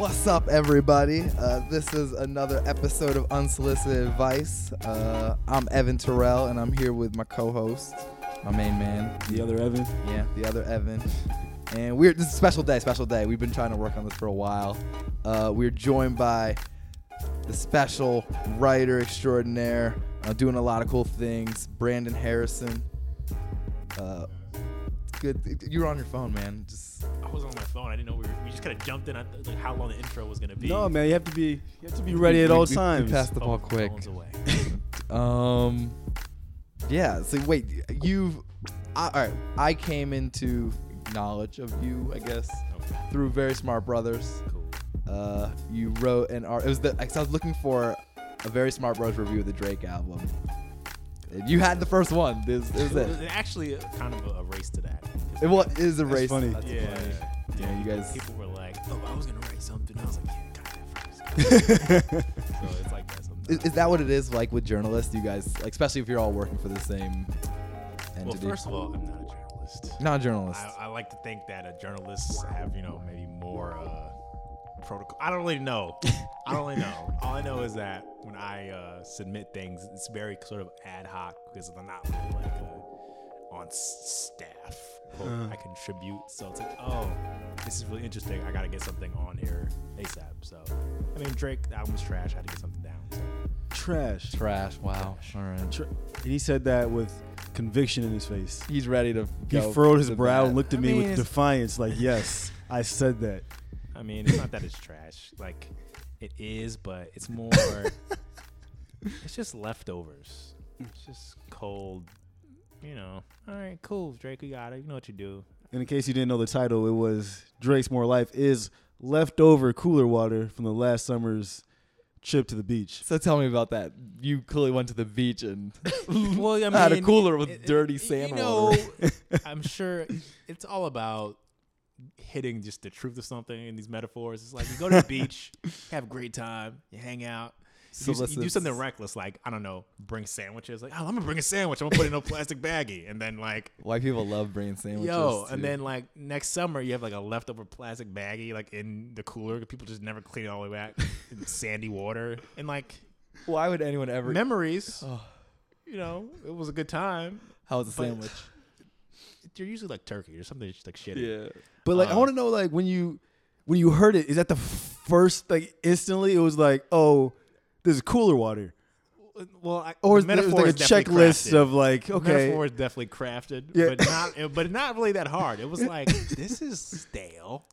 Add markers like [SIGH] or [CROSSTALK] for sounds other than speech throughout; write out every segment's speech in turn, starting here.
What's up, everybody? Uh, this is another episode of Unsolicited Advice. Uh, I'm Evan Terrell, and I'm here with my co-host, my main man, The other Evan. yeah, the other Evan. And we're this is a special day, special day. We've been trying to work on this for a while. Uh, we're joined by the special writer extraordinaire, uh, doing a lot of cool things, Brandon Harrison. Uh, good, you were on your phone, man. Just I was on my phone. I didn't know we were. We just kind of jumped in on like how long the intro was gonna be. No, man, you have to be you have to be ready at we- all we- we times. passed the ball quick. phones away. [LAUGHS] Um, yeah. So wait, you've I, all right. I came into knowledge of you, I guess, Okay, through Very Smart Brothers. cool. Uh, you wrote an art. It was the. 'cause I was looking for a Very Smart Brothers review of the Drake album. You had the first one. This, this It is was it. actually kind of a, a race to that. It was it is a That's race. funny. That's Yeah, funny. Yeah, you guys. People were like, "Oh, I was gonna write something." I was like, "Yeah, got that first. [LAUGHS] so it's like that sometimes. Is, is that what it is like with journalists? You guys, like, especially if you're all working for the same entity. well, first of all, I'm not a journalist. not a journalist. I, I like to think that uh, journalists have, you know, maybe more uh, protocol. I don't really know. [LAUGHS] I don't really know. All I know is that when I uh, submit things, it's very sort of ad hoc because I'm not really like uh, on staff. Or. I contribute, so it's like, oh, this is really interesting. I got to get something on here ASAP. So, I mean, Drake the album's trash. I had to get something down. So. Trash. Trash. Wow. All right. Tra- and he said that with conviction in his face. He's ready to He go. furrowed his to brow bat. and looked at I me mean, with it's- defiance, like, "Yes, [LAUGHS] I said that." I mean, it's not that it's trash. Like, it is, but it's more. [LAUGHS] it's just leftovers. It's just cold. You know. All right, cool, Drake. You got it. You know what you do. And in case you didn't know the title, it was Drake's More Life is leftover cooler water from the last summer's trip to the beach. So tell me about that. You clearly went to the beach and [LAUGHS] Well, I mean, [LAUGHS] had a cooler with it- it- dirty you sand know, water. [LAUGHS] I'm sure it's all about hitting just the truth of something in these metaphors. It's like you go to the beach, have a great time, you hang out. You do, you do something reckless, like I don't know, bring sandwiches. Like, oh, I'm gonna bring a sandwich. I'm gonna put it in a plastic baggie, and then like, White people love bringing sandwiches. yo, and then like next summer you have like a leftover plastic baggie like in the cooler. People just never clean it all the way back. [LAUGHS] in sandy water and like why would anyone ever? memories. Oh, You know, it was a good time. how was the But- sandwich? [SIGHS] You're usually like turkey or something just like shitty. Yeah. But like, I Uh, want to know, like, when you when you heard it, is that the first like instantly? It was like, oh, this is cooler water, Well, I, or the it was metaphor like a is definitely checklist crafted. of like, The okay, metaphor is definitely crafted, Yeah. but not but not really that hard. It was [LAUGHS] like this is stale,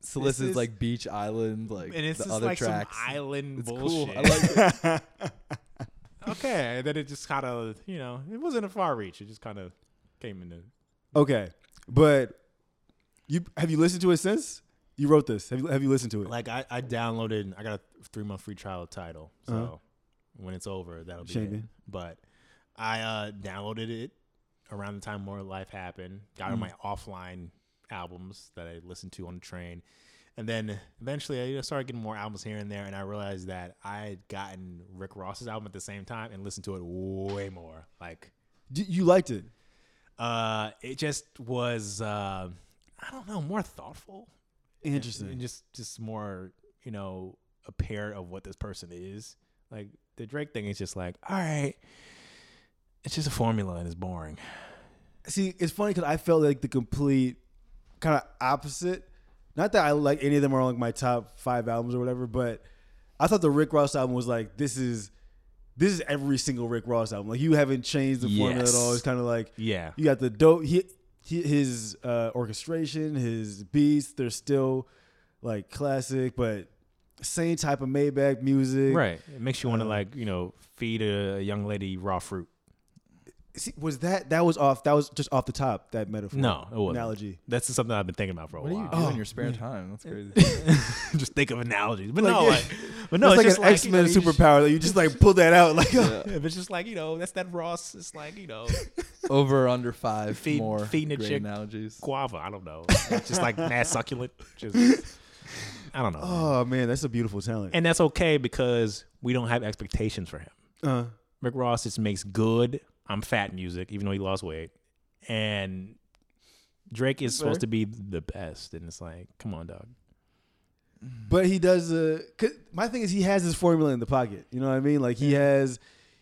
so this is- like beach island, like and it's the just other like tracks. some island It's cool. bullshit. I like it. [LAUGHS] okay, and then it just kind of you know it wasn't a far reach. It just kind of came into. okay. But you have you listened to it since you wrote this? Have you have you listened to it? Like I, I downloaded. I got a three month free trial of Tidal, so Uh-huh. when it's over, that'll be Shame, it. man. But I uh, downloaded it around the time More Life happened. Got on Mm. my offline albums that I listened to on the train, and then eventually I started getting more albums here and there. And I realized that I had gotten Rick Ross's album at the same time and listened to it way more. Like, D- you liked it. uh, it just was. Uh, I don't know, more thoughtful Interesting. and just just more you know apparent of what this person is like the drake thing is just like all right it's just a formula and it's boring See, it's funny because I felt like the complete kind of opposite. Not that I like any of them are on like my top five albums or whatever, but I thought the Rick Ross album was like this is this is every single Rick Ross album. Like you haven't changed the formula at all. It's kind of like yeah you got the dope. He, he his uh, orchestration, his beats, they're still like classic, but same type of Maybach music. right it makes you want to Uh, like you know feed a young lady raw fruit See, was that that was off? That was just off the top. That metaphor. No, it wasn't. analogy. that's something i've been thinking about for a while. What do you while do in Oh, your spare man. time? That's [LAUGHS] crazy. [LAUGHS] just think of analogies but Like, no [LAUGHS] like, but no it's it's, like just an like, X Men you know, superpower that you just like pull that out. Like, Yeah. yeah, but it's just like you know that's that ross it's like you know Over or under five Feed- more feeding a great chick analogies. guava i don't know just like mad succulent just i don't know oh man, that's a beautiful talent. and that's okay because we don't have expectations for him. uh, Rick Ross just makes good I'm fat music, even though he lost weight, and Drake is supposed to be the best, and it's like, come on, dog. but he does uh 'cause my thing is he has his formula in the pocket. You know what I mean? Like he has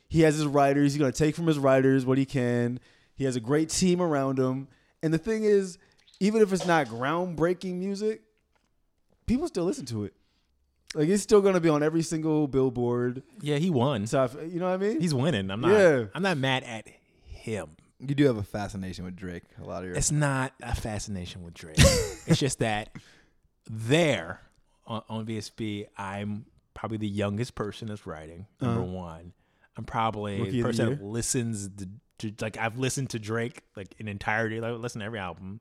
he has his writers. He's gonna take from his writers what he can. He has a great team around him. And the thing is, even if it's not groundbreaking music, people still listen to it. Like he's still gonna be on every single billboard. Yeah, he won. Stuff. You know what I mean? He's winning. I'm not. Yeah. I'm not mad at him. You do have a fascination with Drake. A lot of your. It's not a fascination with Drake. [LAUGHS] it's just that there on, on VSB, I'm probably the youngest person that's writing. Number Uh-huh. one, I'm probably Rookie the of the person that listens to, to like I've listened to Drake like in entirety. Like I listen to every album,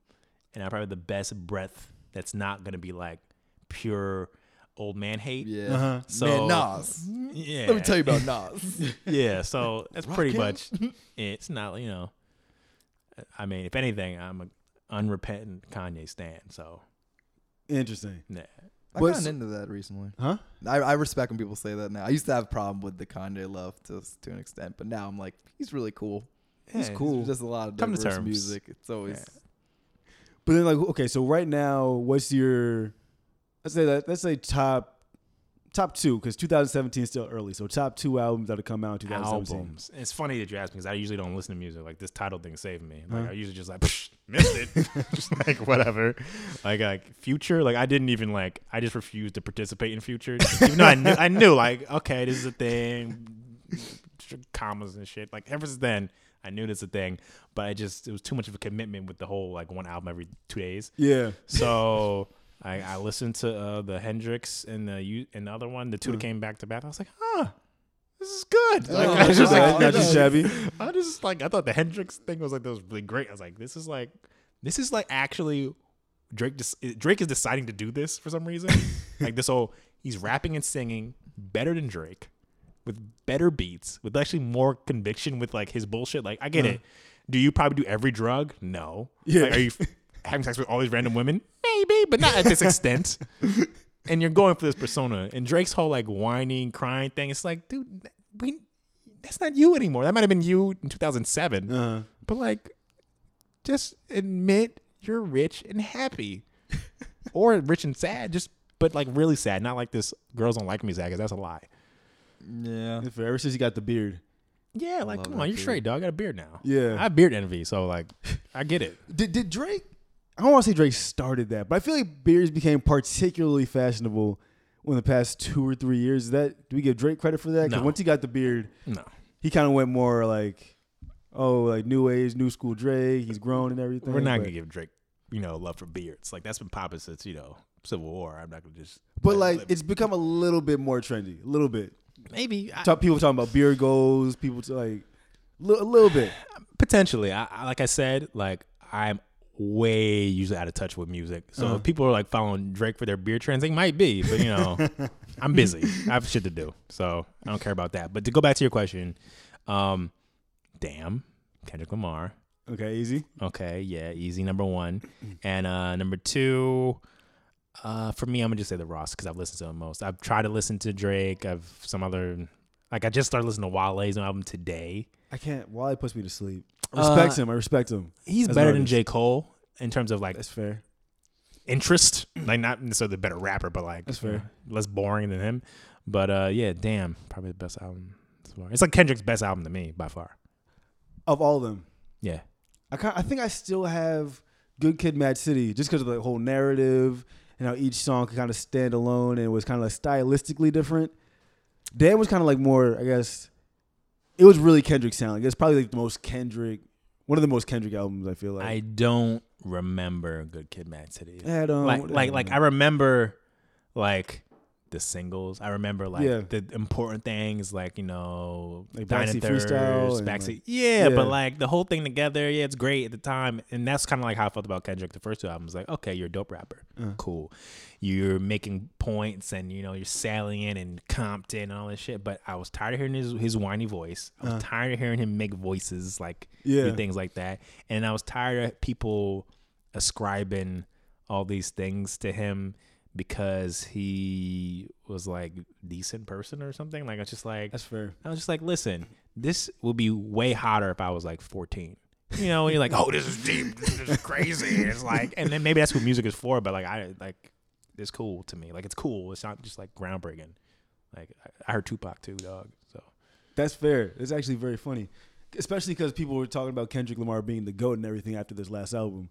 and I'm probably the best breath that's not gonna be like pure old man hate. yeah. Uh-huh. So Man, Nas. yeah, Let me tell you about Nas. [LAUGHS] yeah, so [LAUGHS] that's pretty Rakim. much it's not you know. I mean, if anything, I'm an unrepentant Kanye stan. So Interesting. nah. I've gotten into that recently. Huh? I, I respect when people say that now. I used to have a problem with the Kanye love to to an extent, but now I'm like, he's really cool. He's cool. There's just a lot of Come to diverse terms. music. It's always Yeah. But then, like, okay, so right now, what's your let's say that let's say top top two because 2017 is still early. So top two albums that'll come out in 2017. albums. It's funny that you ask me because I usually don't listen to music. Like this Tidal thing saved me. Like Huh? I usually just like missed it, [LAUGHS] just like whatever. Like like future. Like I didn't even like. I just refused to participate in future. Even though I knew, I knew like okay, this is a thing. Commas and shit. Like ever since then, I knew this is a thing. But I just it was too much of a commitment with the whole like one album every two days. Yeah, So I, I listened to uh, the Hendrix and the you and the other one, the two that Mm. came back to back. I was like, huh, this is good. Like, Oh, I was just not like, not just shabby. I just like I thought the Hendrix thing was like that was really great. I was like, this is like this is like actually Drake. Des- Drake is deciding to do this for some reason. [LAUGHS] like this whole he's rapping and singing better than Drake with better beats with actually more conviction with like his bullshit. Like I get Uh-huh. it. Do you probably do every drug? No. Yeah. Like, are you f- having sex with all these random women? Maybe, but not at this extent. [LAUGHS] and you're going for this persona. And Drake's whole like whining, crying thing. It's like, dude, we that's not you anymore. That might have been you in 2007. uh, But like, just admit you're rich and happy, [LAUGHS] or rich and sad. Just but like really sad, not like this. Girls don't like me sad because that's a lie. yeah. for ever since he got the beard. Yeah, like come on, you're beard. straight, dog. I got a beard now. Yeah. I have beard envy, so like, I get it. Did did Drake? I don't want to say Drake started that, but I feel like beards became particularly fashionable in the past two or three years. Is that do we give Drake credit for that? Because No. once he got the beard, No, he kind of went more like, oh, like new age, new school Drake. He's grown and everything. we're not but, gonna give Drake, you know, love for beards. Like that's been popping since you know Civil War. I'm not gonna just. But like, it's become a little bit more trendy. A little bit. maybe I, Talk, people talking about beard goals. People t- like a little bit. [SIGHS] potentially. I, I like I said, like I'm way usually out of touch with music. So Uh-huh. if people are like following Drake for their beer trends, they might be, but you know, [LAUGHS] I'm busy. I have shit to do, so I don't care about that. But to go back to your question, um, damn, Kendrick Lamar. Okay, easy. Okay, yeah, easy number one, and uh number two. Uh, for me, I'm gonna just say the Ross because I've listened to him most. I've tried to listen to Drake. I've some other, like I just started listening to Wale's new album today. I can't. Wale puts me to sleep. I respect Uh, him. I respect him. He's better than. J. Cole in terms of like That's fair. interest. Like not necessarily the better rapper, but like That's you know, fair. less boring than him. But uh, yeah, damn, probably the best album. so far. It's like Kendrick's best album to me by far. Of all of them, Yeah, I kind I think I still have Good Kid, Mad City, just because of the whole narrative and how each song could kind of stand alone and it was kind of like stylistically different. Damn was kind of like more, I guess. It was really Kendrick sound. Like it's probably like the most Kendrick, one of the most Kendrick albums. I feel like. I don't remember Good Kid, Mad City. Adam, like like like I remember like the singles. I remember like Yeah. the important things like you know Like Backseat and Freestyle Backseat. like- yeah, Yeah. but like the whole thing together, yeah, it's great at the time, and that's kind of like how I felt about Kendrick. The first two albums, like okay, you're a dope rapper, Uh. cool. You're making points, and you know you're salient and Compton and all this shit. But I was tired of hearing his his whiny voice. I was Uh. tired of hearing him make voices like yeah, things like that. And I was tired of people ascribing all these things to him because he was like decent person or something. Like I was just like that's fair. I was just like, listen, this would be way hotter if I was like 14. You know, and you're like, [LAUGHS] oh, this is deep, this is crazy. It's like, and then maybe that's what music is for. But like, I like, it's cool to me. Like it's cool. It's not just like groundbreaking. Like I, I heard Tupac too, dog. So That's fair. It's actually very funny, especially because people were talking about Kendrick Lamar being the goat and everything after this last album.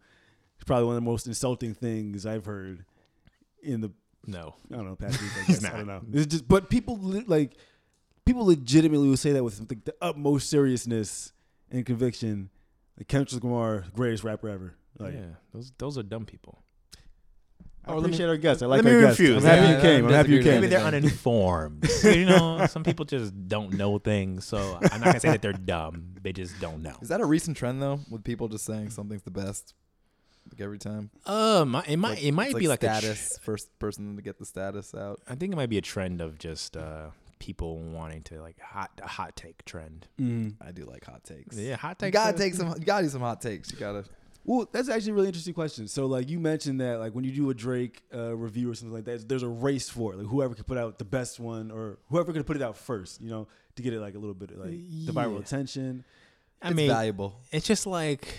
It's probably one of the most insulting things I've heard in the no, I don't know past week. I He's [LAUGHS] guess I don't know. It's just, but people li- like people legitimately would say that with the, the utmost seriousness and conviction. Like Kendrick Lamar, greatest rapper ever. Like, yeah, those those are dumb people. I Or let me- appreciate our guests. I like let our me guest. refuse. I'm happy Yeah, you came. I I'm happy you came. Maybe they're anything. uninformed. [LAUGHS] you know, some people just don't know things. So I'm not gonna say that they're dumb. They just don't know. Is that a recent trend though, with people just saying something's the best, like every time? Um, it might Like- it might it's be like a tr- first person to get the status out. I think it might be a trend of just uh people wanting to like hot a hot take trend. Mm. I do like hot takes. Yeah, hot you takes. gotta are- take some. You gotta do some hot takes. You gotta. Well, that's actually a really interesting question. So, like you mentioned that, like when you do a Drake uh, review or something like that, there's a race for it. Like whoever can put out the best one, or whoever can put it out first, you know, to get it like a little bit of, like the viral Yeah. attention. I it's mean, valuable. it's just like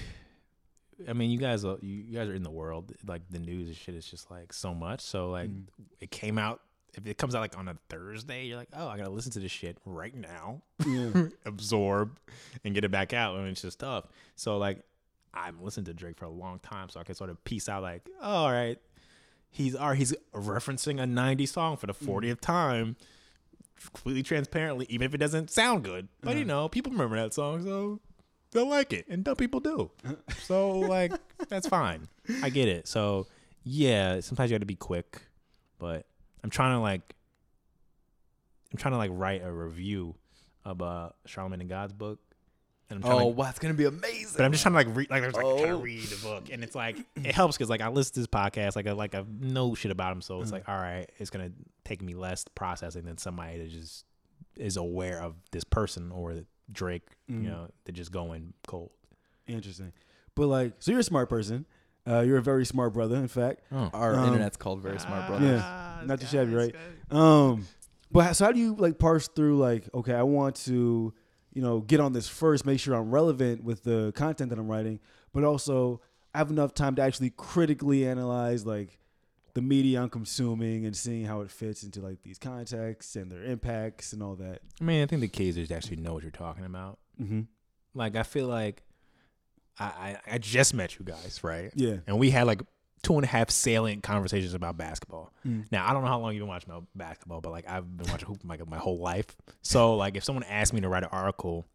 I mean, you guys are you, you guys are in the world. Like the news and shit is just like so much. So like Mm. it came out if it comes out like on a Thursday, you're like, "Oh, I got to listen to this shit right now." Yeah. [LAUGHS] absorb and get it back out I and it's just tough. So like I've listened to Drake for a long time, so I can sort of piece out like, oh, all right, he's or he's referencing a '90s song for the 40th time, completely transparently, even if it doesn't sound good. But you know, people remember that song, so they'll like it, and dumb people do. [LAUGHS] so like that's fine. I get it. So yeah, sometimes you got to be quick, but I'm trying to like I'm trying to like write a review of uh Charlamagne tha God's book. And I'm trying Oh, to, wow, it's gonna be amazing. but I'm just trying to like read like there's like trying to Oh. read the book and it's like it helps because like I listen to this podcast like I like I know shit about him so it's like all right it's gonna take me less processing than somebody that just is aware of this person or Drake Mhm. you know they're just going cold. Interesting. But like, so you're a smart person. Uh, you're a very smart brother, in fact. Our Um, internet's called Very Smart Brothers. Yeah, not too shabby, right? Um, but how- so how do you like parse through like, okay, I want to, you know, get on this first, make sure I'm relevant with the content that I'm writing, but also I have enough time to actually critically analyze like the media I'm consuming and seeing how it fits into like these contexts and their impacts and all that. I mean I think the key is to actually know what you're talking about. Mm-hmm. Like I feel like I I, I just met you guys right Yeah. and we had like two and a half salient conversations about basketball. Mm. Now I don't know how long you've been watching about basketball, but like I've been watching [LAUGHS] hoop like my whole life. So like if someone asked me to write an article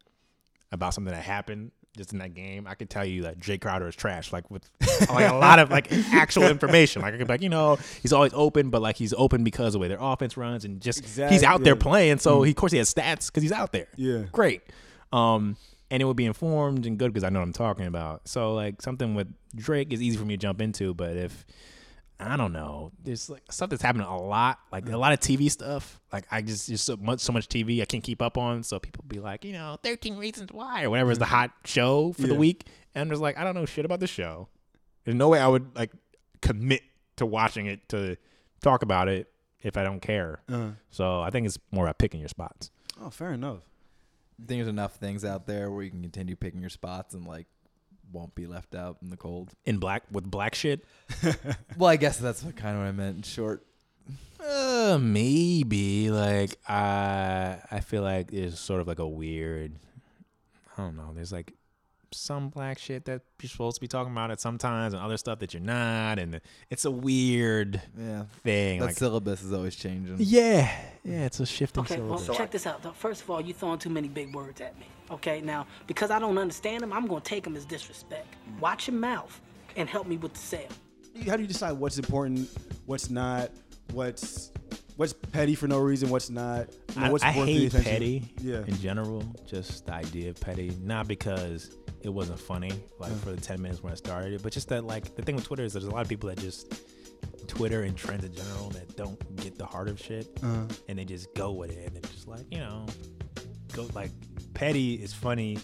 about something that happened just in that game, I could tell you that Jae Crowder is trash. Like with [LAUGHS] like a lot of like actual information. Like I could be like, you know, he's always open, but like he's open because of the way their offense runs and just he's out there playing. So he, of course he has stats because he's out there Yeah. great. Um, and it would be informed and good because I know what I'm talking about. So like something with Drake is easy for me to jump into, but if I don't know, there's like stuff that's happening a lot, like a lot of TV stuff. Like I just just so much so much TV I can't keep up on. So people be like, you know, 13 reasons why or whatever is the hot show for the week, and I'm just like, I don't know shit about the show. There's no way I would like commit to watching it to talk about it if I don't care. Uh, So I think it's more about picking your spots. oh, fair enough. I think there's enough things out there where you can continue picking your spots and like won't be left out in the cold. In black with black shit, [LAUGHS] Well, I guess that's what kind of what I meant in short. Uh, maybe like I I feel like there's sort of like a weird. I don't know. There's like some black shit that you're supposed to be talking about it sometimes, and other stuff that you're not, and it's a weird Yeah, thing. that Like, syllabus is always changing. yeah, yeah, it's a shifting Okay, well, syllabus. check this out. though. First of all, you throwing too many big words at me. Okay, now because I don't understand them, I'm gonna take them as disrespect. Watch your mouth and help me with the sale. How do you decide what's important, what's not, what's what's petty for no reason, what's not? You know, I, what's I worth the hate petty Yeah. in general. Just the idea of petty, not because it wasn't funny, like for the ten minutes when I started it, but just that like the thing with Twitter is there's a lot of people that just Twitter and trends in general that don't get the heart of shit, Uh-huh. and they just go with it, and they're just like you know, go like petty is funny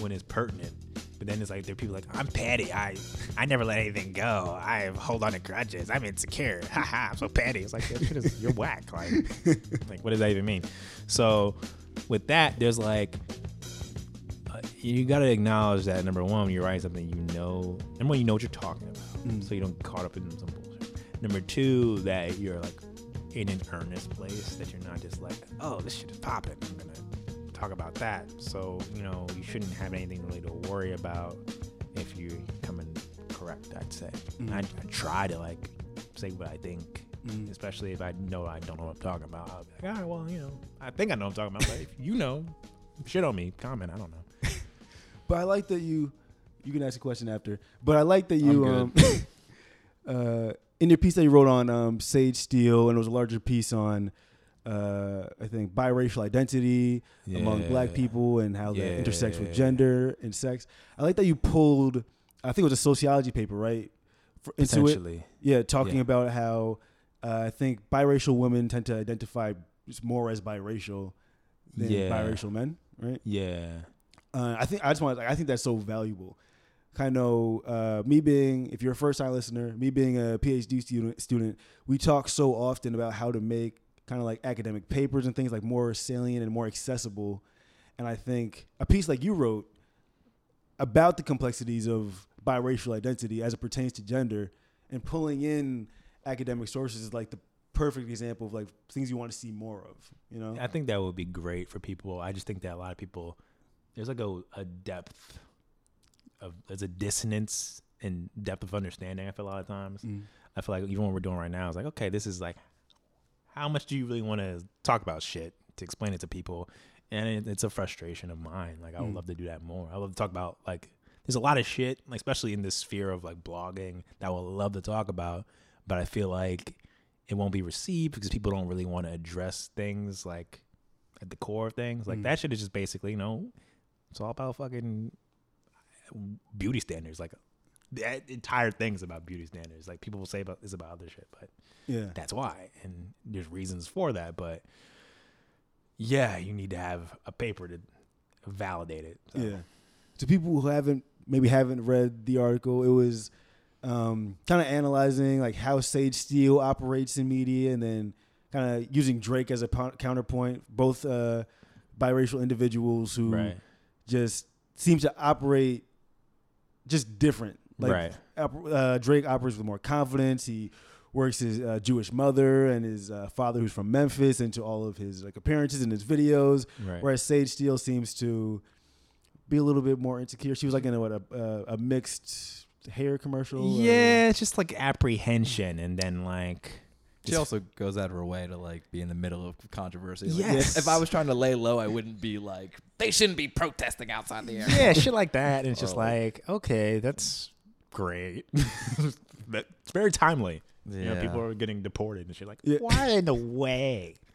when it's pertinent. But then it's like there are people like I'm petty. I I never let anything go. I hold on to grudges. I'm insecure. [LAUGHS] Haha. I'm so petty. It's like is, you're whack. Like [LAUGHS] like what does that even mean? So with that, there's like you got to acknowledge that number one, when you're writing something, you know, number one, you know what you're talking about, mm. so you don't get caught up in some bullshit. Number two, that you're like in an earnest place that you're not just like, oh, this shit is popping. I'm gonna talk about that. So you know, you shouldn't have anything really to worry about if you come in correct. I'd say. Mm-hmm. I, I try to like say what I think. Mm. Especially if I know I don't know what I'm talking about, I'll be like, all right, well, you know, I think I know what I'm talking about, but if you know, shit on me, comment. I don't know. But I like that you. You can ask a question after. But I like that you. Um, [LAUGHS] uh, in your piece that you wrote on um, Sage Steele, and it was a larger piece on, uh, I think, biracial identity among Black people and how that intersects with gender and sex. I like that you pulled. I think it was a sociology paper, right? For, into it. Yeah, talking Yeah. about how uh, I think biracial women tend to identify more as biracial than Yeah. biracial men, right? Yeah. Uh, I think I just want. Like, I think that's so valuable. Kind of uh, me being, if you're a first time listener, me being a PhD student, student, we talk so often about how to make kind of like academic papers and things like more salient and more accessible. And I think a piece like you wrote about the complexities of biracial identity as it pertains to gender and pulling in academic sources is like the perfect example of like things you want to see more of. You know? I think that would be great for people. I just think that a lot of people there's like a, a depth of there's a dissonance and depth of understanding. I feel a lot of times. Mm. I feel like even what we're doing right now is like, okay, this is like, how much do you really want to talk about shit to explain it to people? And it, it's a frustration of mine. Like I would Mm. love to do that more. I love to talk about like there's a lot of shit, like especially in this sphere of like blogging that I would love to talk about, but I feel like it won't be received because people don't really want to address things like at the core of things. Like Mm. that shit is just basically, you know, it's all about fucking beauty standards. Like that entire thing's about beauty standards. Like people will say about it's about other shit, but Yeah. that's why. And there's reasons for that. But yeah, you need to have a paper to validate it. So. Yeah. To people who haven't maybe haven't read the article, it was um, kind of analyzing like how Sage Steele operates in media, and then kind of using Drake as a po- counterpoint. Both uh, biracial individuals who Right. Just seems to operate just different. Like Right. uh, Drake operates with more confidence. He works his uh, Jewish mother and his uh, father, who's from Memphis, into all of his like appearances and his videos. Right. Whereas Sage Steele seems to be a little bit more insecure. She was like in a what a, a, mixed hair commercial. Yeah, it's just like apprehension, and then like She also goes out of her way to like be in the middle of controversy. Like, Yes. If, I was trying to lay low, I wouldn't be like, they shouldn't be protesting outside the yeah, shit like that, and it's just [LAUGHS] Oh. like okay, that's great. [LAUGHS] it's very timely. You know, Yeah. people are getting deported and shit. Like, Yeah. why in the way? [LAUGHS]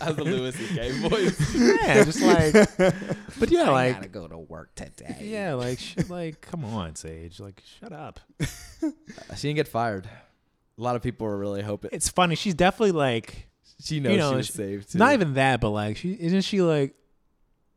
As the Louis C.K. voice. yeah, just like, but yeah, like, gotta go to work today. yeah, like, shit, like, come on, Sage, like, shut up. She didn't get fired. A lot of people were really hoping. It's funny. She's definitely like, She knows you know, she was she- saved. Too. not even that, but like, she isn't she like,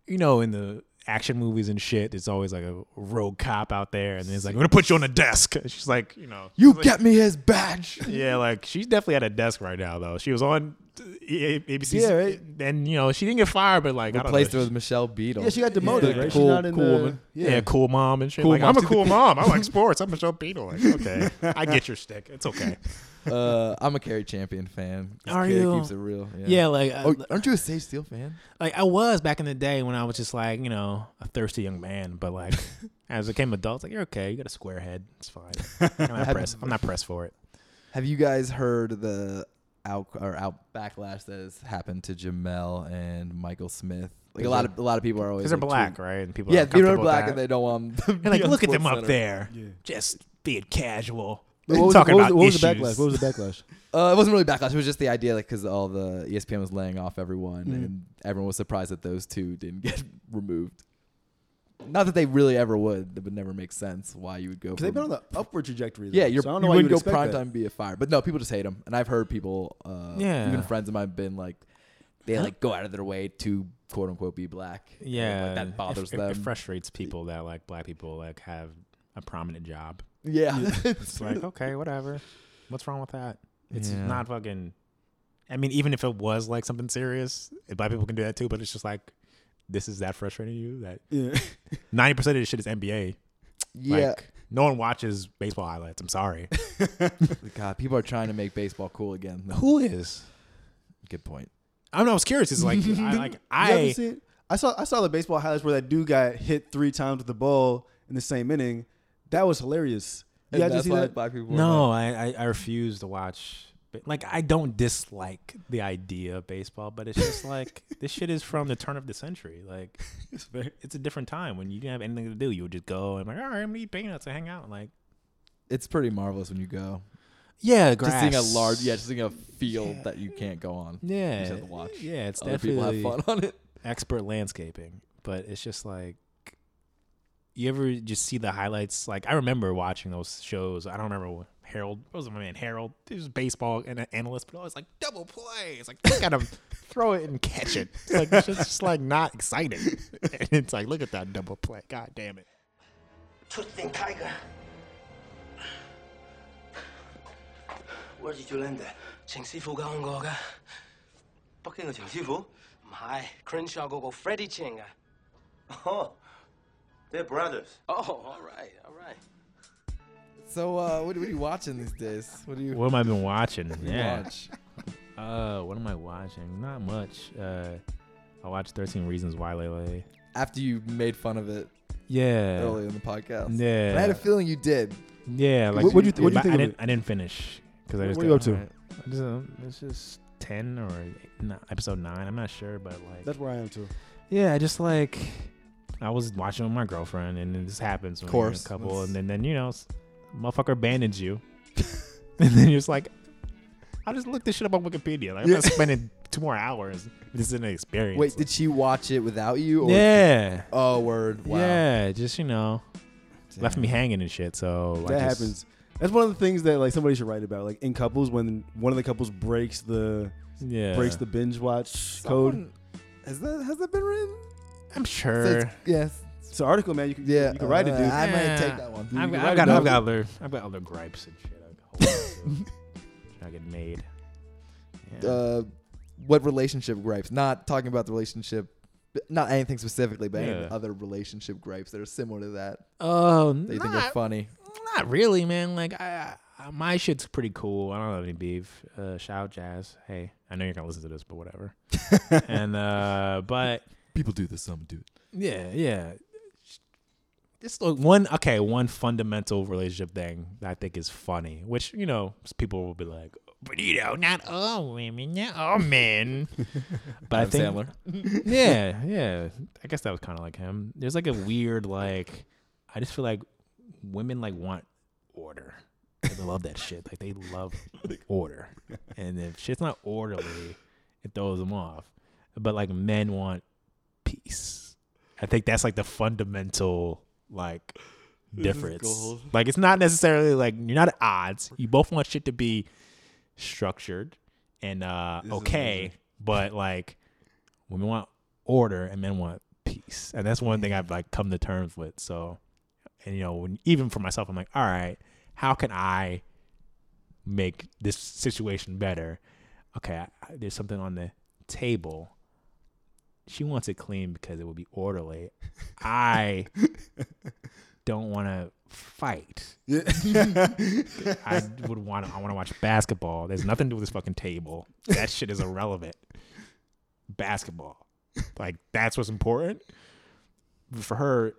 you know, in the action movies and shit, there's always like a rogue cop out there, and it's like, I'm gonna put you on the desk. And she's like, you know, You she's like- get me his badge. Yeah, like she's definitely at a desk right now, though. She was on A- ABC, Yeah, right. and you know she didn't get fired, but like I Replaced her don't know, with Michelle Beadle. Yeah, she got demoted, Yeah. right? Cool- She's not in cool the, woman. yeah. Yeah. cool mom and shit. Cool like mom. I'm a cool mom. I like [LAUGHS] sports. I'm Michelle Beadle. Like okay, [LAUGHS] I get your stick. It's okay. Uh, I'm a Cari Champion fan. This Are kid you? Keeps it real. Yeah. Yeah, like uh, Oh, aren't you a Sage Steele fan? like I was back in the day when I was just like you know a thirsty young man, but like [LAUGHS] as I became adult, it's like you're okay. You got a square head. It's fine. I'm not Have- pressed. I'm not pressed for it. Have you guys heard the out or out backlash that has happened to Jemele and Michael Smith? Like a lot of a lot of people are always Because they're like, black, right? And people Yeah, are people are black and they don't want. them to And like, on look at them up SportsCenter. there, Yeah. just being casual. What was, talking what was, about what was the issues. backlash? What was the backlash? [LAUGHS] Uh, it wasn't really backlash. It was just the idea, like, because all the ESPN was laying off everyone, Mhm. and everyone was surprised that those two didn't [LAUGHS] get removed. Not that they really ever would. It would never make sense why you would go. Because they've been on the upward trajectory. though. yeah, you're, so I don't know why wouldn't would go prime that. time be a fire, but no, people just hate him, and I've heard people, uh, Yeah. even friends of mine, have been like, they like go out of their way to quote unquote be black. And, Yeah, like, that bothers it, them. It frustrates people that like black people like have a prominent job. yeah, [LAUGHS] It's like okay, whatever. What's wrong with that? It's Yeah. not fucking. I mean, even if it was like something serious, if black people can do that too. But it's just like, this is that frustrating to you that Yeah. [LAUGHS] ninety percent of this shit is NBA. yeah. Like No one watches baseball highlights. I'm sorry. [LAUGHS] God, people are trying to make baseball cool again. Who is? Good point. I don't know. I was curious. It's like I [LAUGHS] like I see? I saw I saw the baseball highlights where that dude got hit three times with the ball in the same inning. That was hilarious. You And guys that's see that? black people. no. I, I I refuse to watch. Like I don't dislike the idea of baseball, but it's just like [LAUGHS] this shit is from the turn of the century. Like it's, very, it's a different time when you didn't have anything to do. You would just go and like, all right, I'm gonna eat peanuts and hang out. Like It's pretty marvelous when you go. yeah, Just seeing a large, yeah, just seeing a field that you can't go on. Yeah, just have to watch Yeah, it's Other people have fun on it. expert landscaping, but it's just like you ever just see the highlights. Like I remember watching those shows. I don't remember what Harold. What was my man Harold? He was a baseball and an analyst, but always like double play. It's like look at him [LAUGHS] throw it and catch it. It's like it's just, just like not exciting. [LAUGHS] And it's like look at that double play. God damn it. 出定 Tiger。Where's you land？程师傅教我噶。北京嘅程师傅？唔系，Crenshaw 嗰个 Freddie Ching 啊。 Oh, they're brothers. Oh, all right, all right. So, uh, what, what are you watching these days? What do you, What have I been watching? [LAUGHS] what Yeah. watch? Uh, what am I watching? Not much. Uh, I watched Thirteen Reasons Why lately. After you made fun of it Yeah. earlier in the podcast. Yeah. But I had a feeling you did. Yeah, like What- what'd you th- what'd you think I of didn't. it? I didn't finish because I just. What are you up to? Alright. I just, uh, it's just ten or no, episode nine. I'm not sure, but like, That's where I am too. yeah, I just like I was watching with my girlfriend, and then this happens. When you're Course. a couple, That's- and then then you know, s- motherfucker abandons you, [LAUGHS] and then you're just like, I just looked this shit up on Wikipedia. Like I'm not spending two more hours. This is an experience. Wait, did she watch it without you? Or yeah. Oh, word. Wow. Yeah, just you know, left me hanging and shit. So That just- happens. That's one of the things that like somebody should write about. Like in couples, when one of the couples breaks the Yeah, breaks the binge watch code. Has that has that been written? I'm sure. it's- yes. It's an article, man. You can Yeah. you can write it, uh, dude. I might take that one. I've, got, can I've got, I've got other, I've got other gripes and shit. I hold [LAUGHS] on to. I get made. Yeah. Uh, what relationship gripes? Not talking about the relationship, not anything specifically, but any Yeah. other relationship gripes that are similar to that Oh, that you think are funny. not really, man. Like I, I, my shit's pretty cool. I don't have any beef. Uh, shout out Jazz. Hey, I know you're gonna listen to this, but whatever. [LAUGHS] and uh, but People do this. Some do it. yeah, yeah. Like one, okay, one fundamental relationship thing that I think is funny, which you know people will be like, but you know, not all women, not all men. [LAUGHS] but I think, Sandler. [LAUGHS] yeah, yeah. I guess that was kind of like him. There's like a weird like, I just feel like women like want order. Like, They love that shit. Like they love order, and if shit's not orderly, it throws them off. But like men want peace. I think that's like the fundamental like difference. Like it's not necessarily like you're not at odds. You both want shit to be structured and uh This okay, but like women want order and men want peace. And that's one thing I've like come to terms with. So and you know, when even for myself I'm like, all right, how can I make this situation better? Okay, I, I- there's something on the table. She wants it clean because it will be orderly. [LAUGHS] I don't want to fight. [LAUGHS] I would want to. I want to watch basketball. There's nothing to do with this fucking table. That shit is irrelevant. Basketball, like that's what's important. For her,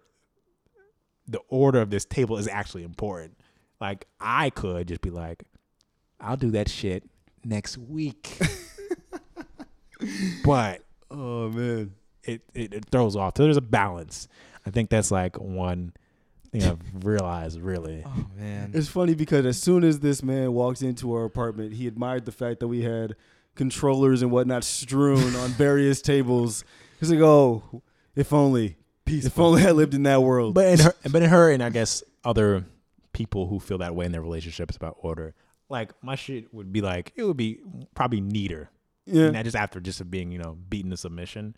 the order of this table is actually important. Like I could just be like, I'll do that shit next week, [LAUGHS] but Oh man. it, it, it throws off. So there's a balance. I think that's like one thing I've [LAUGHS] realized really. Oh man. It's funny because as soon as this man walked into our apartment, he admired the fact that we had controllers and whatnot strewn on [LAUGHS] various tables. He's like, "Oh, if only, peace if only I lived in that world." But in her, [LAUGHS] but in her, and I guess other people who feel that way in their relationships about order, like my shit would be like it would be probably neater. Yeah, Not just after just being you know beaten to submission,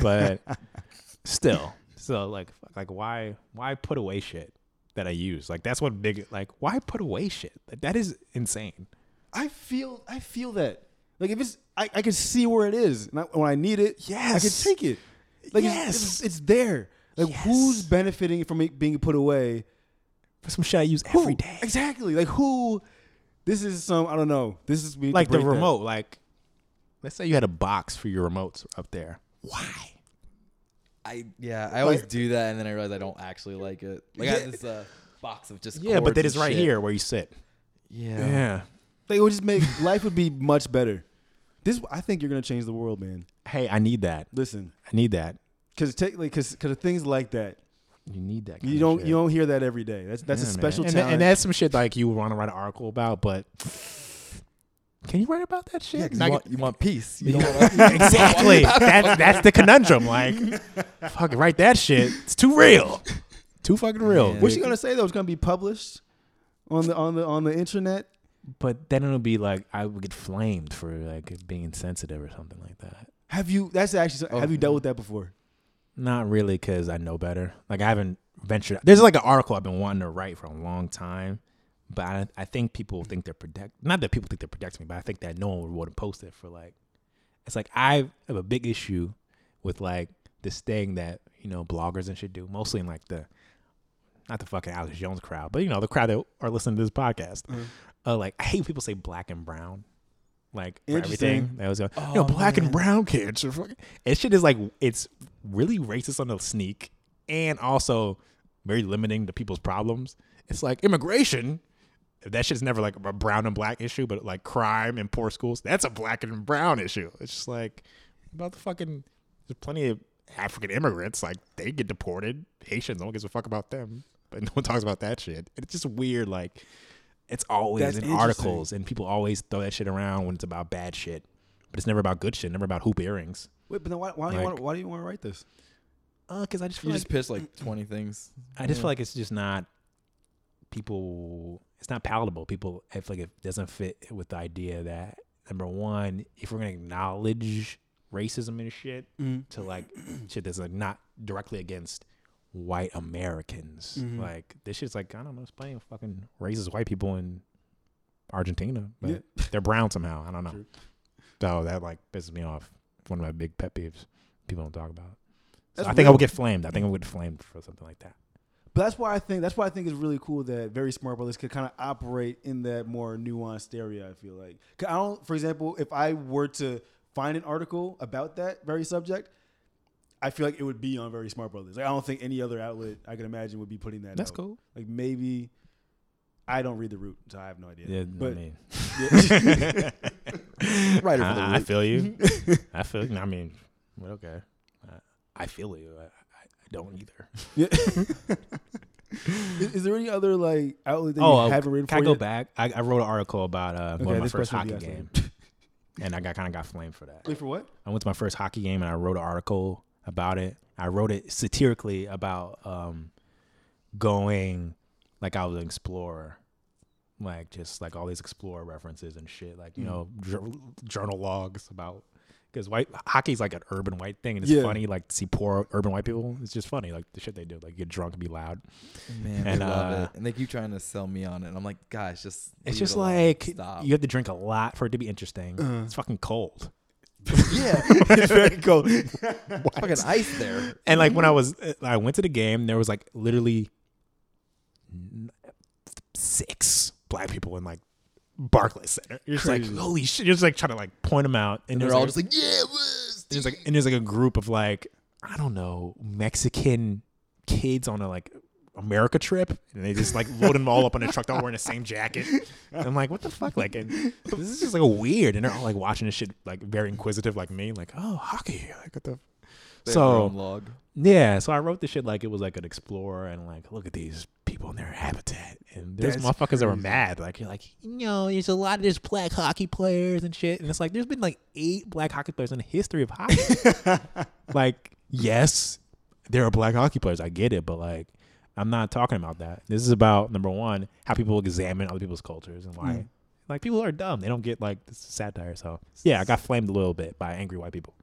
but [LAUGHS] still, so like like why why put away shit that I use? Like that's what big like why put away shit? Like, that is insane. I feel, I feel that. Like if it's, I, I can see where it is. And I, when I need it, yes. I can take it. Like it's- Yes. it's, it's, there. Like who's benefiting from it being put away for some shit I use every Who? day. Exactly. Like who? This is some. I don't know. This is Like the break that. remote. Like, let's say you had a box for your remotes up there. Why? I yeah, I always Like- do that, and then I realize I don't actually like it. Like I have this uh, box of just Yeah, but cords that and is right shit. here where you sit. Yeah. Yeah. Like, it would just make life would be much better. This, I think, you're gonna change the world, man. Hey, I need that. Listen, I need that. because technically, because because things like that, You need that. kind you of don't shit. you don't hear that every day. That's that's Yeah, a man. special and, talent. and that's some shit like you would want to write an article about, but can you write about that shit? Yeah, 'cause Not you, get- want, you want peace. You don't want [LAUGHS] exactly. that's that's the conundrum. Like, [LAUGHS] fucking write that shit. It's too real. Too fucking real. Man. What's she gonna say though? It's gonna be published on the on the on the internet. But then it'll be like I would get flamed for like being insensitive or something like that. Have you? That's actually. Oh. Have you dealt with that before? Not really, because I know better. Like I haven't ventured. There's like an article I've been wanting to write for a long time, but I, I think people think they're protect. Not that people think they're protecting me, but I think that no one would want to post it for like. It's like I have a big issue with like this thing that you know bloggers and should do, mostly in like the, not the fucking Alex Jones crowd, but you know the crowd that are listening to this podcast. Uh, like I hate people say black and brown. Like everything, that was going, you know, black and brown kids. Are fucking, and shit is like it's really racist on the sneak, and also very limiting to people's problems. It's like immigration. That shit's never like a brown and black issue, but like crime and poor schools, that's a black and brown issue. It's just like about the fucking. There's plenty of African immigrants, like they get deported. Haitians, no one gives a fuck about them, but [LAUGHS] no one talks about that shit. It's just weird, like it's always That's in articles, and people always throw that shit around when it's about bad shit, but it's never about good shit. Never about hoop earrings. Wait, but then why, why do you want why do you want to write this? Uh, because I just feel You like just pitch like twenty things. I just feel like it's just not people. It's not palatable. People, I feel like it doesn't fit with the idea that number one, if we're gonna acknowledge racism and shit, to like [CLEARS THROAT] shit that's like not directly against white Americans, like this shit's like I don't know, it's playing fucking racist white people in Argentina, but Yeah. [LAUGHS] they're brown somehow. I don't know. So that like pisses me off. One of my big pet peeves. People don't talk about. So I think I would get flamed. I think I would get flamed for something like that. But that's why I think that's why I think it's really cool that very smart brothers could kind of operate in that more nuanced area. I feel like 'Cause I don't, for example, if I were to find an article about that very subject, I feel like it would be on Very Smart Brothers. Like, I don't think any other outlet I can imagine would be putting that. That's out. cool. Like maybe I don't read the root, so I have no idea. Yeah, but I mean, [LAUGHS] Writer for the I, I feel you. [LAUGHS] I feel. I mean, well, okay. I, I feel you. I, I, I don't either. [LAUGHS] Yeah. is, is there any other like outlet that you uh, haven't written can for I go yet? back? I, I wrote an article about uh, Okay, going to my first hockey game, [LAUGHS] and I got kind of got flamed for that. Wait for what? I went to my first hockey game and I wrote an article about it. I wrote it satirically about um, going like I was an explorer, like just like all these explorer references and shit, like you know jour- journal logs about because white hockey's like an urban white thing and it's Yeah. funny like to see poor urban white people. It's just funny like the shit they do, like get drunk and be loud. Man, And, I love uh, it. And they keep trying to sell me on it. And I'm like, guys, just It's just it like stop. you have to drink a lot for it to be interesting. Uh-huh. It's fucking cold. yeah, [LAUGHS] it's very cool. [LAUGHS] fucking ice there. And like when I was, uh, I went to the game. There was like literally six black people in like Barclays Center. You're just like, holy shit! You're just like trying to like point them out, and and they're all like, just like, yeah, it was. there's like, and there's like a group of like, I don't know, Mexican kids on a like America trip, and they just like load them all up on a truck. They're all wearing the same jacket. And I'm like, what the fuck? Like, and this is just like a weird. And they're all like watching this shit, like very inquisitive, like me. Like, oh, hockey. Like, what the. They So log. yeah, so I wrote this shit like it was like an explorer and like look at these people in their habitat. And there's That's motherfuckers that were mad. Like you're like you know there's a lot of there's black hockey players and shit. And it's like there's been like eight black hockey players in the history of hockey. [LAUGHS] Like yes there are black hockey players. I get it. But like I'm not talking about that. This is about number one how people examine other people's cultures and why like people are dumb. They don't get like this satire. So yeah I got flamed a little bit by angry white people.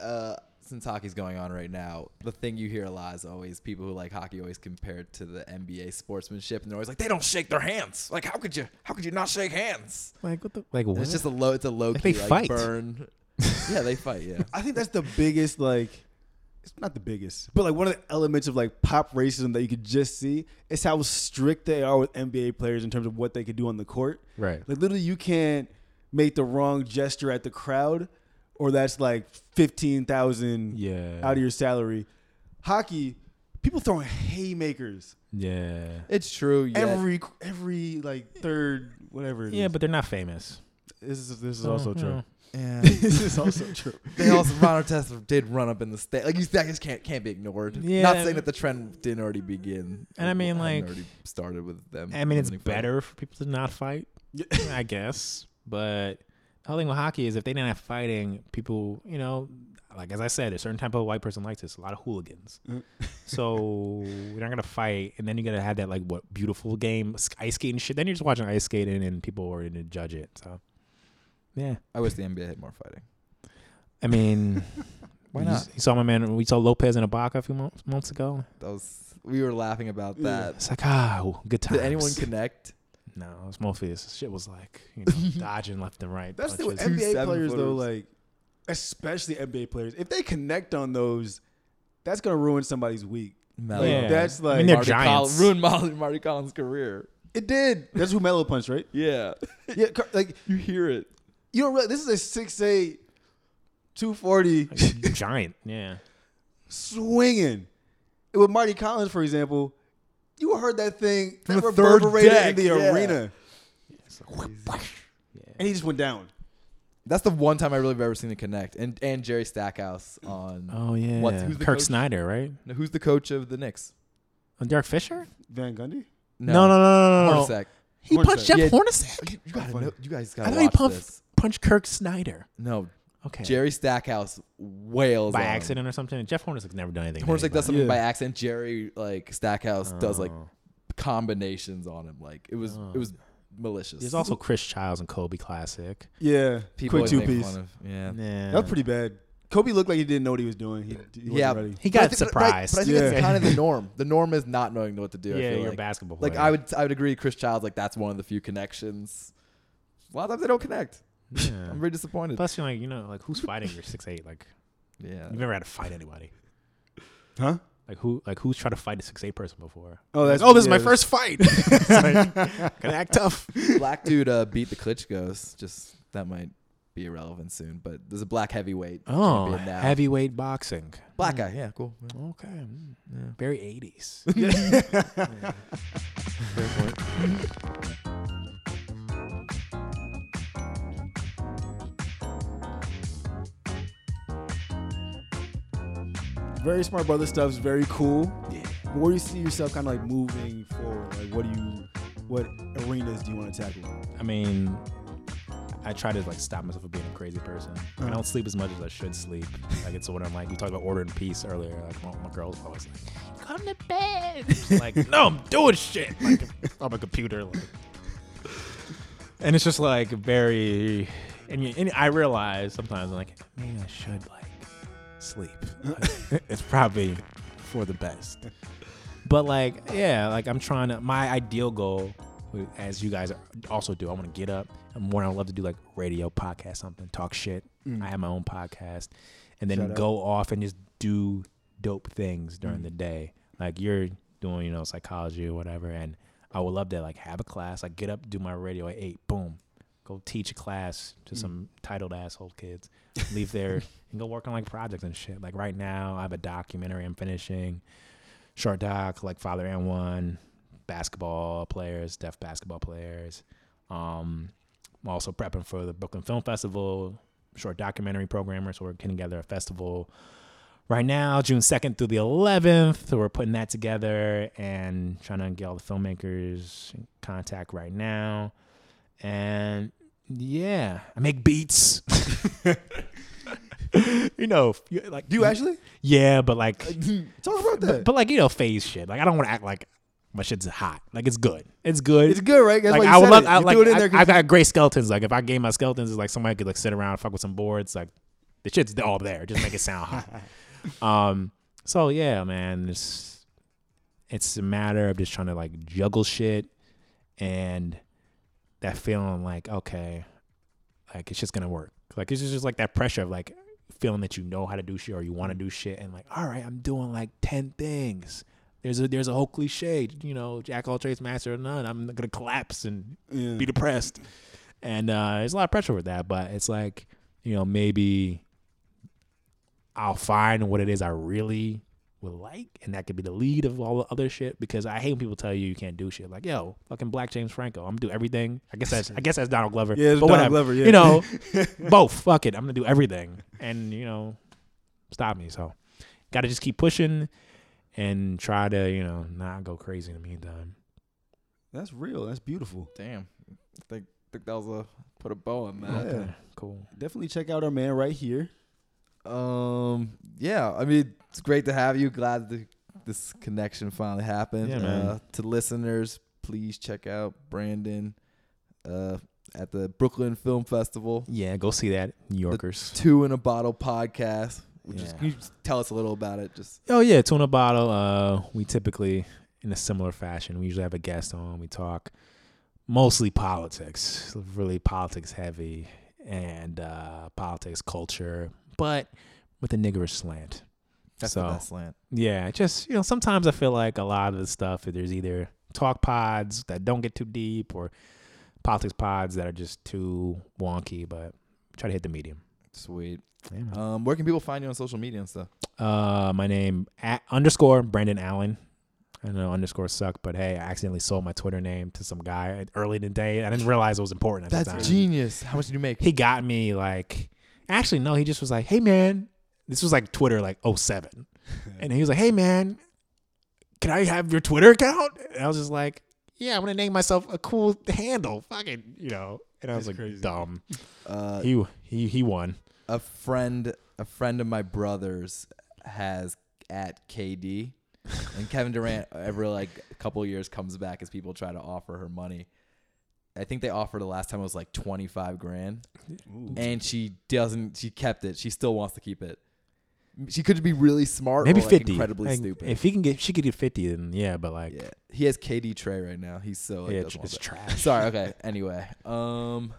Uh, since hockey's going on right now, the thing you hear a lot is always people who like hockey always compared to the NBA sportsmanship, and they're always like, they don't shake their hands. Like, how could you? How could you not shake hands? like what the like what? it's just a low. It's a low They key like fight. burn. [LAUGHS] yeah, they fight. Yeah. I think that's the biggest like it's not the biggest, but like one of the elements of like pop racism that you could just see is how strict they are with NBA players in terms of what they could do on the court. Right. Like literally, you can't make the wrong gesture at the crowd, or that's like fifteen thousand Yeah. out of your salary. Hockey, people throwing haymakers Yeah. It's true. Yeah. every every like third whatever. It Yeah, is. but they're not famous. this is this is So, also you true. know. yeah. [LAUGHS] this is also true. they also Ron Artest did run up in the state. Like you, that just can't can't be ignored. Yeah. Not saying that the trend didn't already begin. And I mean, like- already started with them. I mean, it's winning fight. better for people to not fight, [LAUGHS] I guess. But the whole thing with hockey is if they didn't have fighting, people, you know, like as I said, a certain type of white person likes this. A lot of hooligans. so [LAUGHS] you're not gonna fight, and then you're gonna have that like what beautiful game, ice skating shit. Then you're just watching ice skating, and people are to judge it. So yeah, I wish the NBA had more fighting. I mean, [LAUGHS] Why not? You saw my man. We saw Lopez and Ibaka a few months, months ago. That was we were laughing about that. It's like ah, good times. Did anyone connect? No, it was mostly this shit was like you know [LAUGHS] dodging left and right. That's the punches. Two NBA seven players though, like especially NBA players. If they connect on those, that's gonna ruin somebody's week. Melo. Like, Yeah. that's I like mean, they're Mardy giants. Collins, ruined Mardy, Mardy Collins' career. it did. That's who Melo punched, right? [LAUGHS] Yeah, [LAUGHS] Yeah, like you hear it. you don't realize this is a 6'8", 240 giant. Yeah. swinging. With Mardy Collins, for example, you heard that thing From that the third reverberated deck, in the yeah. arena, Yeah. and he just went down. That's the one time I really have ever seen it connect. And and Jerry Stackhouse on. Oh yeah. What's- who's the Kirk coach? Snyder, right? Who's the coach of the Knicks? Oh, Derek Fisher? Van Gundy. No, no, no, no, no. no. Hornacek. He Hornacek. punched Jeff Yeah. Hornacek. You, you gotta know, you guys I gotta thought he watch pumped, this. punched Kirk Snyder. No, Okay. Jerry Stackhouse wails by on accident or something. Jeff Hornacek's never done anything. to Hornacek does anybody. something Yeah. by accident. Jerry like Stackhouse does like Oh. combinations on him. Like it was it oh. was malicious. There's also Chris Childs and Kobe Classic. Yeah, people quick always two make piece. of. Yeah. Yeah. That was pretty bad. Kobe looked like he didn't know what he was doing. He, he wasn't Yeah. ready. He But I got think- but I- surprised. But I think Yeah. that's kind of the [LAUGHS] norm. The norm is not knowing what to do. I yeah, feel you're like. a basketball Like. I would, I would agree. Chris Childs, like that's one of the few connections. A lot of times they don't connect. Yeah. I'm very disappointed. Plus, you're like, you know, like who's fighting? You're six eight. Like [LAUGHS] yeah, you've never had to fight anybody. Huh? Like who? Like who's tried to fight a six eight person before? Oh, that's oh, this is my first fight. [LAUGHS] [LAUGHS] It's like, Gotta act tough. black dude uh, beat the Klitschko's. Just that might be irrelevant soon. But there's a black heavyweight. Oh, champion now. heavyweight boxing. black guy. Yeah, cool. Okay, mm. Yeah. very eighties. Very smart brother stuff's very cool. Yeah. Where do you see yourself kind of like moving forward? Like, what do you, what arenas do you want to tackle? I mean, I try to like stop myself from being a crazy person. I Uh. don't sleep as much as I should sleep. Like it's what I'm like. We talked about order and peace earlier. Like my, my girl's always like, "Come to bed." Like, no, I'm doing shit like on my computer. Like. And it's just like very, and, and I realize sometimes I'm like, maybe I should like sleep. [LAUGHS] [LAUGHS] it's probably for the best. But like, yeah, like I'm trying to. My ideal goal, as you guys also do, I want to get up. I'm more. I love to do like radio, podcast, something, talk shit. Mm. I have my own podcast, and then Shout out. go off and just do dope things during mm. the day. Like you're doing, you know, psychology or whatever, and I would love to like have a class. Like get up, do my radio at eight, boom, go teach a class to mm. some titled asshole kids. Leave there [LAUGHS] and go work on like projects and shit. Like right now, I have a documentary I'm finishing, short doc like Father and One, basketball players, deaf basketball players. Um, I'm also prepping for the Brooklyn Film Festival, short documentary programmer. So we're getting together a festival right now, June 2nd through the 11th. So we're putting that together and trying to get all the filmmakers in contact right now. And yeah, I make beats. [LAUGHS] [LAUGHS] you know, like Do you actually Yeah, but like, talk about that? but like you know, phase shit. Like I don't want to act like my shit's hot. Like it's good. It's good. it's good, right? That's like I would love. it. I, like threw it in there I, I've got great skeletons. Like if I gave my skeletons, it's like somebody could like sit around and fuck with some boards. Like the shit's all there. Just make it sound hot. [LAUGHS] um. So yeah, man. It's it's a matter of just trying to like juggle shit and that feeling like okay, like it's just gonna work. Like it's just like that pressure of like feeling that you know how to do shit or you want to do shit and like, all right, I'm doing like ten things. There's a there's a whole cliche, you know, jack all trades, master of none. I'm gonna collapse and Yeah. be depressed, and uh, there's a lot of pressure with that. But it's like, you know, maybe I'll find what it is I really would like, and that could be the lead of all the other shit. Because I hate when people tell you you can't do shit. Like, yo, fucking Black James Franco, I'm gonna do everything. I guess that's I guess that's Donald Glover. Yeah, it's but Donald whatever. Glover, yeah. You know, [LAUGHS] both. Fuck it, I'm gonna do everything, and you know, stop me. So, got to just keep pushing and try to you know not go crazy in the meantime. That's real. That's beautiful. Damn. I think, think that was a put a bow on that. Yeah. Cool. Definitely check out our man right here. Um. Yeah. I mean, it's great to have you. Glad that this connection finally happened. Yeah, man. Uh, to listeners, please check out Brandon uh, at the Brooklyn Film Festival. Yeah, go see that, New Yorkers. Two in a Bottle podcast. Which is, Yeah. can you tell us a little about it? Just Oh yeah, tuna bottle. Uh, we typically, in a similar fashion, we usually have a guest on. We talk mostly politics, really politics heavy, and uh, politics culture, but with a niggerish slant. that's So- the best slant. Yeah, just you know, sometimes I feel like a lot of the stuff there's either talk pods that don't get too deep or politics pods that are just too wonky, but try to hit the medium. Sweet. Yeah. Um, where can people find you on social media and stuff? Uh, my name at underscore Brandon Allen. I know underscore suck, but hey, I accidentally sold my Twitter name to some guy early in the day. I didn't realize it was important at the That's time. genius. How much did you make? He got me like, actually no, he just was like, hey man, this was like Twitter like 07. [LAUGHS] and he was like, hey man, can I have your Twitter account? And I was just like, yeah, I'm gonna name myself a cool handle, fucking, you know. And I was That's like, crazy. dumb. Uh, He he he won. a friend a friend of my brother's has at KD and Kevin Durant every like a couple of years comes back as people try to offer her money. I think they offered the last time it was like 25 grand and she doesn't she kept it. She still wants to keep it. She could be really smart Maybe or like 50. incredibly Like, stupid. If he can get, she could get 50, then yeah, but like, yeah. He has KD Trey right now. He's so like, yeah, doesn't it's, want that. trash. [LAUGHS] Sorry, okay. Anyway, um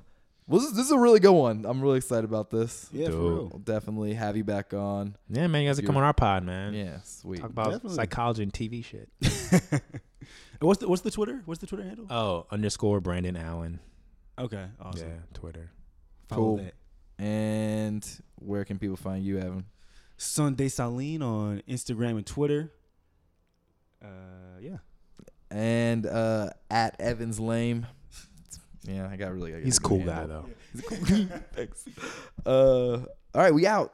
well, this, is- this is a really good one. I'm really excited about this. Yeah, for real. I'll definitely have you back on. Yeah, man, you guys are come on our pod, man. Yeah, sweet. Talk about Definitely. psychology and TV shit. [LAUGHS] [LAUGHS] And what's the what's the Twitter? What's the Twitter handle? Oh, underscore Brandon Allen. okay, awesome. Yeah, Twitter. Follow Cool. that. And where can people find you, Evan? Son Dessalines on Instagram and Twitter. Uh, yeah. And uh, at Evans Lame. Yeah, I got really. I got [LAUGHS] He's a cool [LAUGHS] guy though. He's a cool. Thanks. Uh, all right, we out.